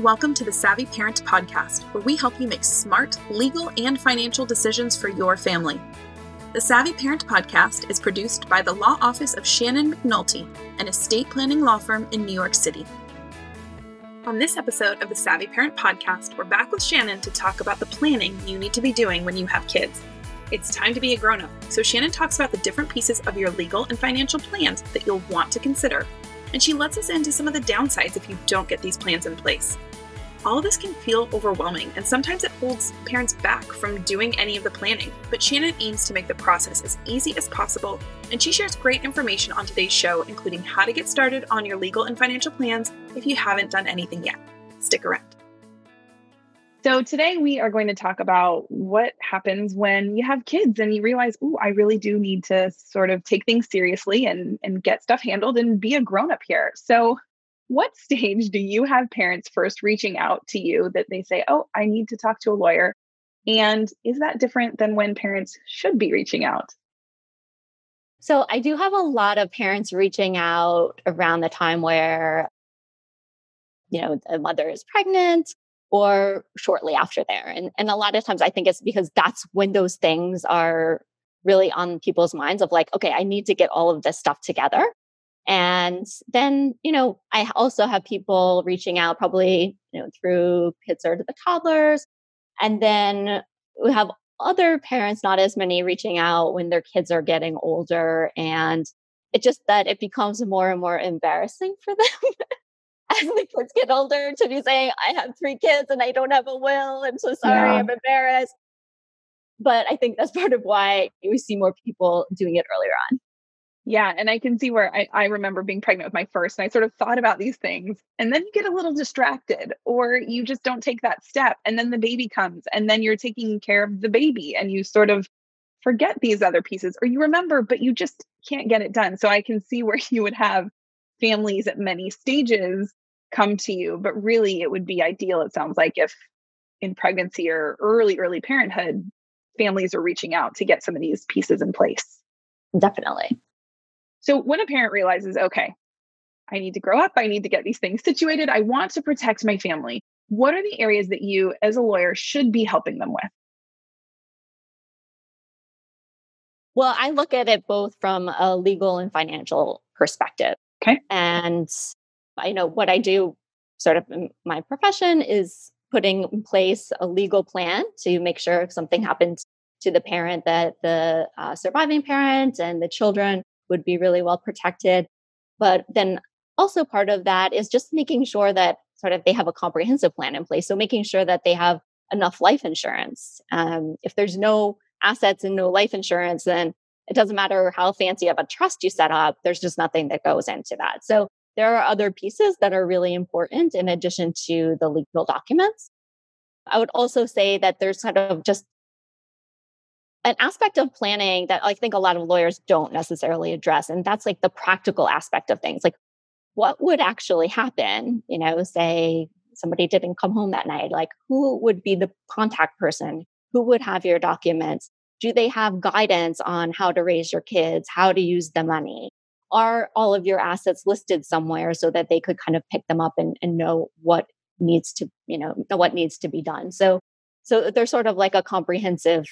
Welcome to the Savvy Parent Podcast, where we help you make smart, legal, and financial decisions for your family. The Savvy Parent Podcast is produced by the Law Office of Shannon McNulty, an estate planning law firm in New York City. On this episode of the Savvy Parent Podcast, we're back with Shannon to talk about the planning you need to be doing when you have kids. It's time to be a grown up, so Shannon talks about the different pieces of your legal and financial plans that you'll want to consider, and she lets us into some of the downsides if you don't get these plans in place all of this can feel overwhelming, and sometimes it holds parents back from doing any of the planning. But Shannon aims to make the process as easy as possible, and she shares great information on today's show, including how to get started on your legal and financial plans if you haven't done anything yet. Stick around. So, today we are going to talk about what happens when you have kids and you realize, oh, I really do need to sort of take things seriously and, and get stuff handled and be a grown up here. So, what stage do you have parents first reaching out to you that they say, Oh, I need to talk to a lawyer? And is that different than when parents should be reaching out? So I do have a lot of parents reaching out around the time where, you know, the mother is pregnant or shortly after there. And, and a lot of times I think it's because that's when those things are really on people's minds of like, okay, I need to get all of this stuff together. And then, you know, I also have people reaching out probably, you know, through kids or to the toddlers. And then we have other parents, not as many reaching out when their kids are getting older. And it's just that it becomes more and more embarrassing for them as the kids get older to be saying, I have three kids and I don't have a will. I'm so sorry. Yeah. I'm embarrassed. But I think that's part of why we see more people doing it earlier on. Yeah. And I can see where I, I remember being pregnant with my first, and I sort of thought about these things. And then you get a little distracted, or you just don't take that step. And then the baby comes, and then you're taking care of the baby, and you sort of forget these other pieces, or you remember, but you just can't get it done. So I can see where you would have families at many stages come to you. But really, it would be ideal, it sounds like, if in pregnancy or early, early parenthood, families are reaching out to get some of these pieces in place. Definitely. So when a parent realizes, okay, I need to grow up, I need to get these things situated, I want to protect my family, what are the areas that you, as a lawyer, should be helping them with? Well, I look at it both from a legal and financial perspective. Okay. And I know what I do sort of in my profession is putting in place a legal plan to make sure if something happens to the parent that the uh, surviving parent and the children would be really well protected. But then also part of that is just making sure that sort of they have a comprehensive plan in place. So making sure that they have enough life insurance. Um, if there's no assets and no life insurance, then it doesn't matter how fancy of a trust you set up, there's just nothing that goes into that. So there are other pieces that are really important in addition to the legal documents. I would also say that there's kind of just an aspect of planning that I think a lot of lawyers don't necessarily address. And that's like the practical aspect of things. Like, what would actually happen? You know, say somebody didn't come home that night. Like, who would be the contact person? Who would have your documents? Do they have guidance on how to raise your kids, how to use the money? Are all of your assets listed somewhere so that they could kind of pick them up and, and know what needs to, you know, what needs to be done? So, so there's sort of like a comprehensive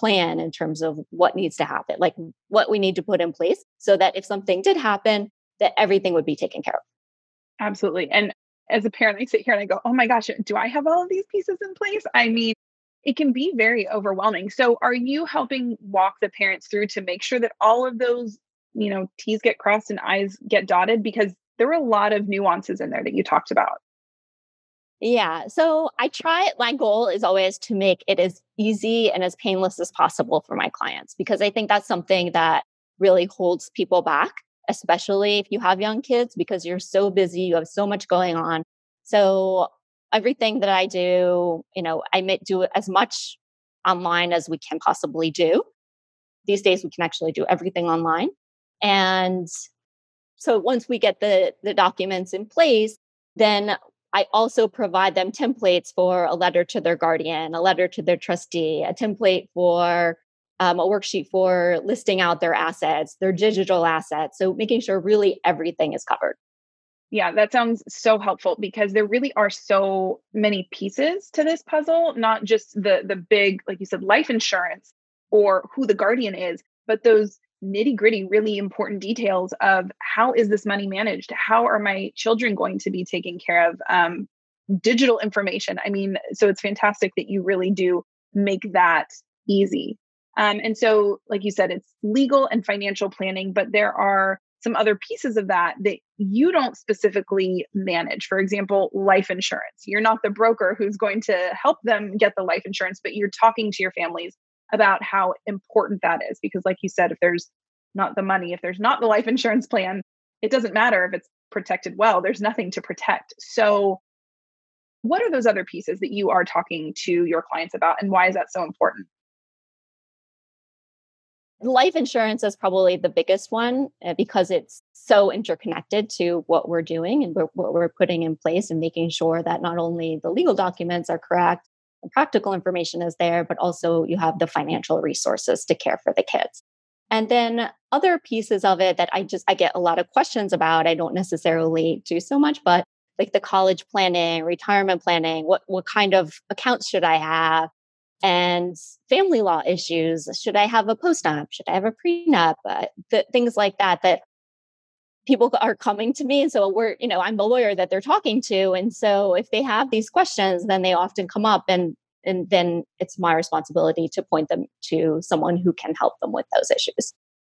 plan in terms of what needs to happen, like what we need to put in place so that if something did happen, that everything would be taken care of. Absolutely. And as a parent, I sit here and I go, oh my gosh, do I have all of these pieces in place? I mean, it can be very overwhelming. So, are you helping walk the parents through to make sure that all of those, you know, T's get crossed and I's get dotted? Because there were a lot of nuances in there that you talked about. Yeah. So I try, my goal is always to make it as easy and as painless as possible for my clients because I think that's something that really holds people back, especially if you have young kids because you're so busy, you have so much going on. So everything that I do, you know, I do as much online as we can possibly do. These days we can actually do everything online. And so once we get the the documents in place, then I also provide them templates for a letter to their guardian, a letter to their trustee, a template for um, a worksheet for listing out their assets, their digital assets. So making sure really everything is covered. Yeah, that sounds so helpful because there really are so many pieces to this puzzle, not just the the big like you said life insurance or who the guardian is, but those nitty-gritty really important details of how is this money managed? How are my children going to be taken care of? Um, digital information. I mean, so it's fantastic that you really do make that easy. Um, and so, like you said, it's legal and financial planning, but there are some other pieces of that that you don't specifically manage. For example, life insurance. You're not the broker who's going to help them get the life insurance, but you're talking to your families about how important that is. Because, like you said, if there's not the money, if there's not the life insurance plan, it doesn't matter if it's protected well, there's nothing to protect. So, what are those other pieces that you are talking to your clients about, and why is that so important? life insurance is probably the biggest one uh, because it's so interconnected to what we're doing and what we're putting in place and making sure that not only the legal documents are correct practical information is there but also you have the financial resources to care for the kids and then other pieces of it that i just i get a lot of questions about i don't necessarily do so much but like the college planning retirement planning what what kind of accounts should i have and family law issues. Should I have a postnup? Should I have a prenup? Uh, the, things like that, that people are coming to me. And so we're, you know, I'm the lawyer that they're talking to. And so if they have these questions, then they often come up and and then it's my responsibility to point them to someone who can help them with those issues.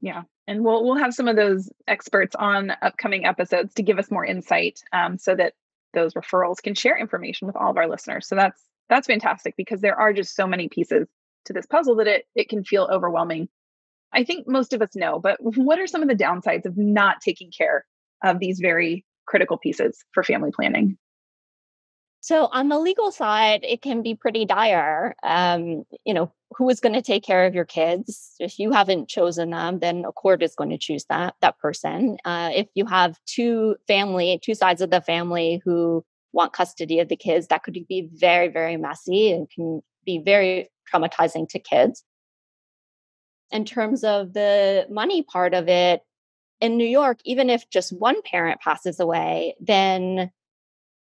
Yeah, and we'll we'll have some of those experts on upcoming episodes to give us more insight, um, so that those referrals can share information with all of our listeners. So that's that's fantastic because there are just so many pieces to this puzzle that it it can feel overwhelming. I think most of us know, but what are some of the downsides of not taking care of these very critical pieces for family planning? So on the legal side, it can be pretty dire. Um, you know, who is going to take care of your kids? If you haven't chosen them, then a court is going to choose that that person. Uh, if you have two family, two sides of the family who want custody of the kids, that could be very, very messy and can be very traumatizing to kids. In terms of the money part of it, in New York, even if just one parent passes away, then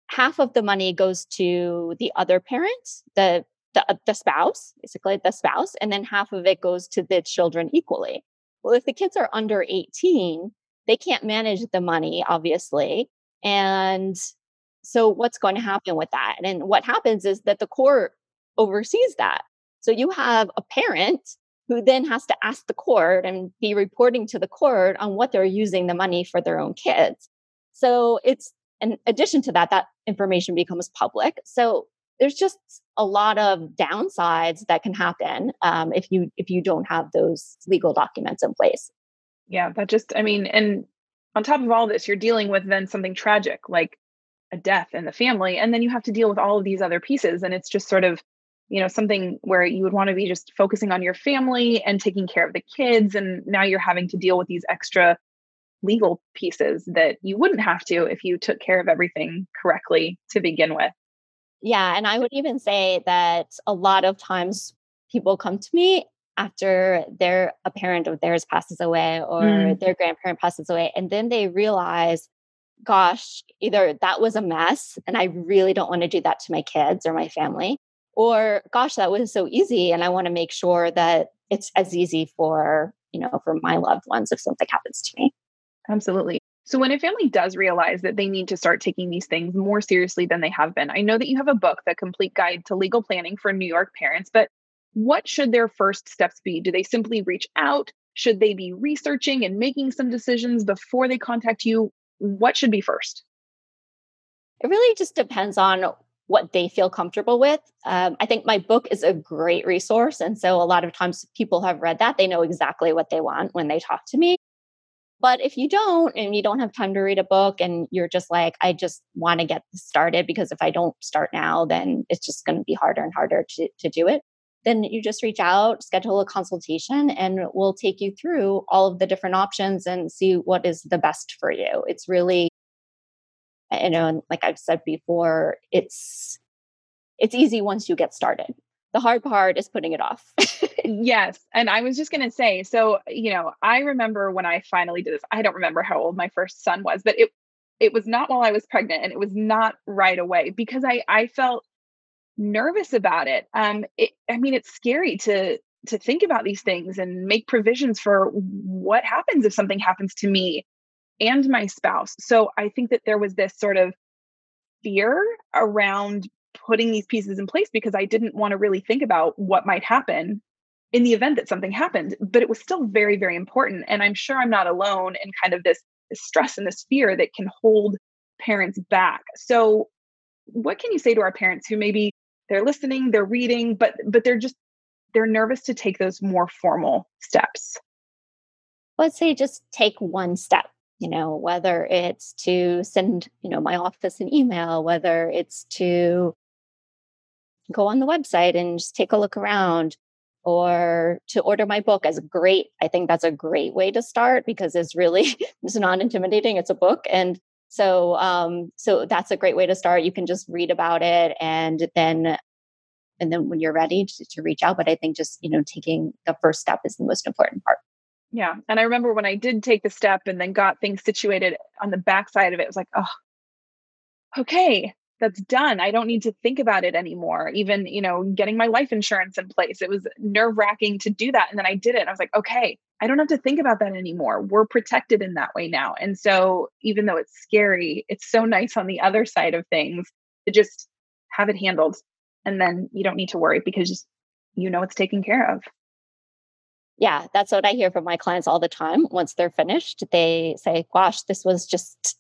half of the money goes to the other parent, the the, uh, the spouse, basically the spouse, and then half of it goes to the children equally. Well, if the kids are under 18, they can't manage the money, obviously. And so, what's going to happen with that? And what happens is that the court oversees that. So, you have a parent who then has to ask the court and be reporting to the court on what they're using the money for their own kids. So, it's in addition to that, that information becomes public. So, there's just a lot of downsides that can happen um, if you if you don't have those legal documents in place. Yeah, that just I mean, and on top of all this, you're dealing with then something tragic like a death in the family and then you have to deal with all of these other pieces and it's just sort of you know something where you would want to be just focusing on your family and taking care of the kids and now you're having to deal with these extra legal pieces that you wouldn't have to if you took care of everything correctly to begin with yeah and i would even say that a lot of times people come to me after their a parent of theirs passes away or mm. their grandparent passes away and then they realize gosh, either that was a mess and I really don't want to do that to my kids or my family, or gosh, that was so easy and I want to make sure that it's as easy for, you know, for my loved ones if something happens to me. Absolutely. So when a family does realize that they need to start taking these things more seriously than they have been, I know that you have a book, The Complete Guide to Legal Planning for New York Parents, but what should their first steps be? Do they simply reach out? Should they be researching and making some decisions before they contact you? what should be first? It really just depends on what they feel comfortable with. Um, I think my book is a great resource. And so a lot of times people have read that, they know exactly what they want when they talk to me. But if you don't, and you don't have time to read a book, and you're just like, I just want to get started because if I don't start now, then it's just going to be harder and harder to, to do it then you just reach out, schedule a consultation, and we'll take you through all of the different options and see what is the best for you. It's really, you know, and like I've said before, it's it's easy once you get started. The hard part is putting it off. yes. And I was just going to say so, you know, I remember when I finally did this, I don't remember how old my first son was, but it it was not while I was pregnant and it was not right away because I I felt nervous about it. Um it, I mean it's scary to to think about these things and make provisions for what happens if something happens to me and my spouse. So I think that there was this sort of fear around putting these pieces in place because I didn't want to really think about what might happen in the event that something happened. But it was still very, very important. And I'm sure I'm not alone in kind of this, stress and this fear that can hold parents back. So what can you say to our parents who maybe they're listening, they're reading, but but they're just they're nervous to take those more formal steps? Let's say just take one step you know whether it's to send you know my office an email whether it's to go on the website and just take a look around or to order my book as great i think that's a great way to start because it's really it's not intimidating it's a book. And so um so that's a great way to start. You can just read about it and then and then when you're ready to, to reach out but i think just you know taking the first step is the most important part yeah. And I remember when I did take the step and then got things situated on the backside of it, it was like, oh, okay, that's done. I don't need to think about it anymore. Even, you know, getting my life insurance in place, it was nerve wracking to do that. And then I did it. I was like, okay, I don't have to think about that anymore. We're protected in that way now. And so even though it's scary, it's so nice on the other side of things to just have it handled. And then you don't need to worry because you know it's taken care of yeah, that's what I hear from my clients all the time. Once they're finished, they say, gosh, this was just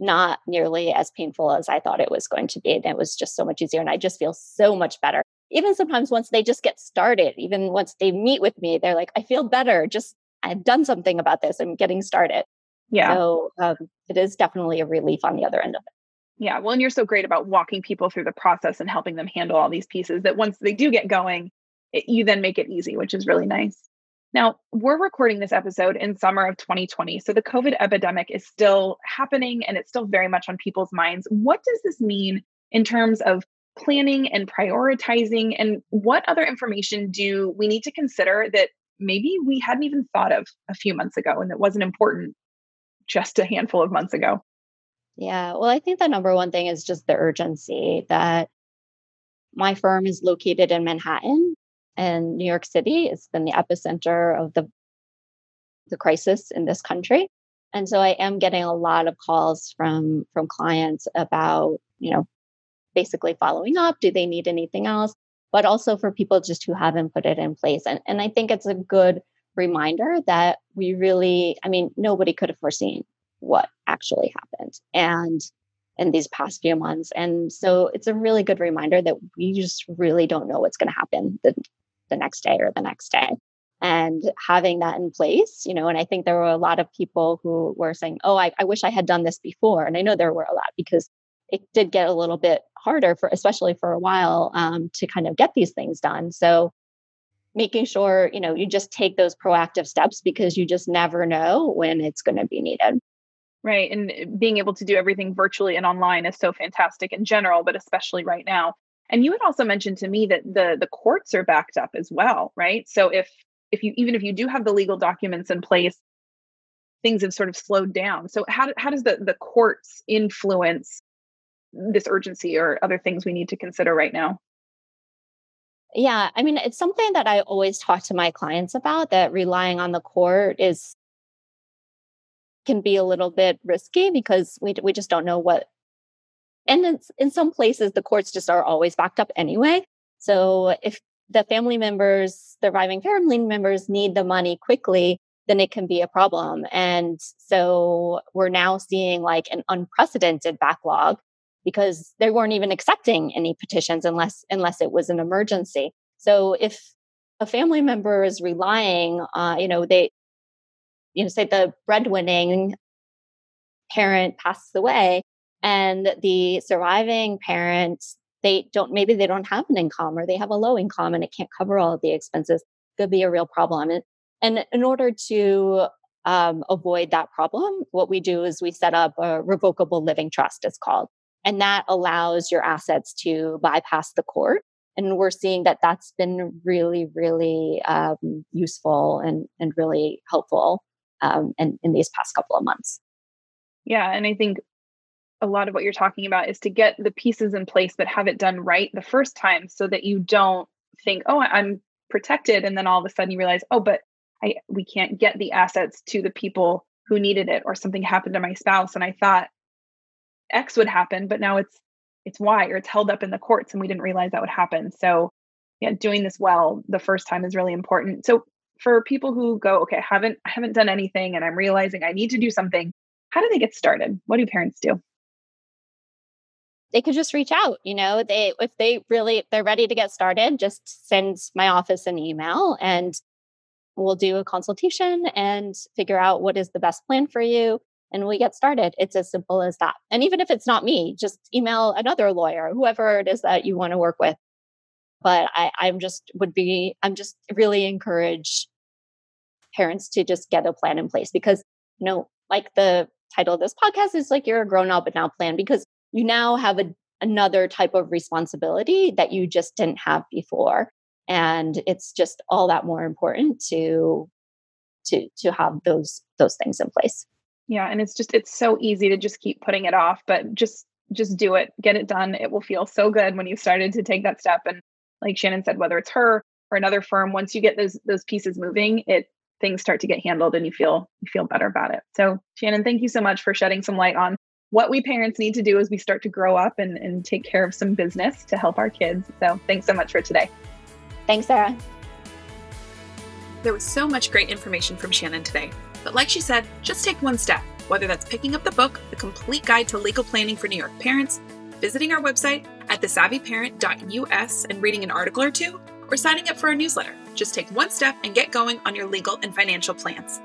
not nearly as painful as I thought it was going to be. And it was just so much easier. And I just feel so much better. Even sometimes once they just get started, even once they meet with me, they're like, I feel better. Just I've done something about this. I'm getting started. Yeah. So um, it is definitely a relief on the other end of it. Yeah. Well, and you're so great about walking people through the process and helping them handle all these pieces that once they do get going, it, you then make it easy, which is really nice. Now, we're recording this episode in summer of 2020. So the COVID epidemic is still happening and it's still very much on people's minds. What does this mean in terms of planning and prioritizing? And what other information do we need to consider that maybe we hadn't even thought of a few months ago and that wasn't important just a handful of months ago? Yeah, well, I think the number one thing is just the urgency that my firm is located in Manhattan and New York City has been the epicenter of the the crisis in this country. And so I am getting a lot of calls from from clients about, you know, basically following up. Do they need anything else? But also for people just who haven't put it in place. And, and I think it's a good reminder that we really, I mean, nobody could have foreseen what actually happened. And in these past few months. And so it's a really good reminder that we just really don't know what's going to happen the, the next day or the next day. And having that in place you know and i think there were a lot of people who were saying oh I, I, wish i had done this before. And i know there were a lot because it did get a little bit harder for especially for a while um, to kind of get these things done. So making sure you know you just take those proactive steps because you just never know when it's going to be needed. Right and eh, being able to do everything virtually and online is so fantastic in general but especially right now and you had also mentioned to me that the the courts are backed up as well, right? So if if you even if you do have the legal documents in place, things have sort of slowed down. So how how does the the courts influence this urgency or other things we need to consider right now? Yeah, I mean, it's something that I always talk to my clients about that relying on the court is can be a little bit risky because we we just don't know what and in, some places, the courts just are always backed up anyway. So if the family members, surviving family members need the money quickly, then it can be a problem. And so we're now seeing like an unprecedented backlog because they weren't even accepting any petitions unless unless it was an emergency. So if a family member is relying, uh, you know, they, you know, say the breadwinning parent passes away, and the surviving parents they don't maybe they don't have an income or they have a low income and it can't cover all of the expenses could be a real problem. And, and in order to um, avoid that problem what we do is we set up a revocable living trust it's called. And that allows your assets to bypass the court. And we're seeing that that's been really really um, useful and, and really helpful um, in, in these past couple of months. Yeah and i think a lot of what you're talking about is to get the pieces in place but have it done right the first time so that you don't think oh i'm protected and then all of a sudden you realize oh but i we can't get the assets to the people who needed it or something happened to my spouse and i thought x would happen but now it's it's y or it's held up in the courts and we didn't realize that would happen. So yeah doing this well the first time is really important. So for people who go okay I haven't I haven't done anything and i'm realizing i need to do something how do they get started? What do parents do they could just reach out you know they if they really if they're ready to get started just send my office an email and we'll do a consultation and figure out what is the best plan for you and we get started. It's as simple as that. And even if it's not me just email another lawyer whoever it is that you want to work with. But I, i'm just would be i'm just really encourage parents to just get a plan in place because you know like the title of this podcast is like you're a grown up but now plan because you now have a, another type of responsibility that you just didn't have before and it's just all that more important to to to have those those things in place. Yeah and it's just it's so easy to just keep putting it off but just just do it get it done it will feel so good when you started to take that step and like shannon said whether it's her or another firm once you get those those pieces moving it things start to get handled and you feel you feel better about it. So shannon thank you so much for shedding some light on what we parents need to do as we start to grow up and, and take care of some business to help our kids. So thanks so much for today. Thanks, Sarah. There was so much great information from Shannon today. But like she said, just take one step, whether that's picking up the book, The Complete Guide to Legal Planning for New York Parents, visiting our website at thesavvyparent.us and reading an article or two, or signing up for our newsletter. Just take one step and get going on your legal and financial plans.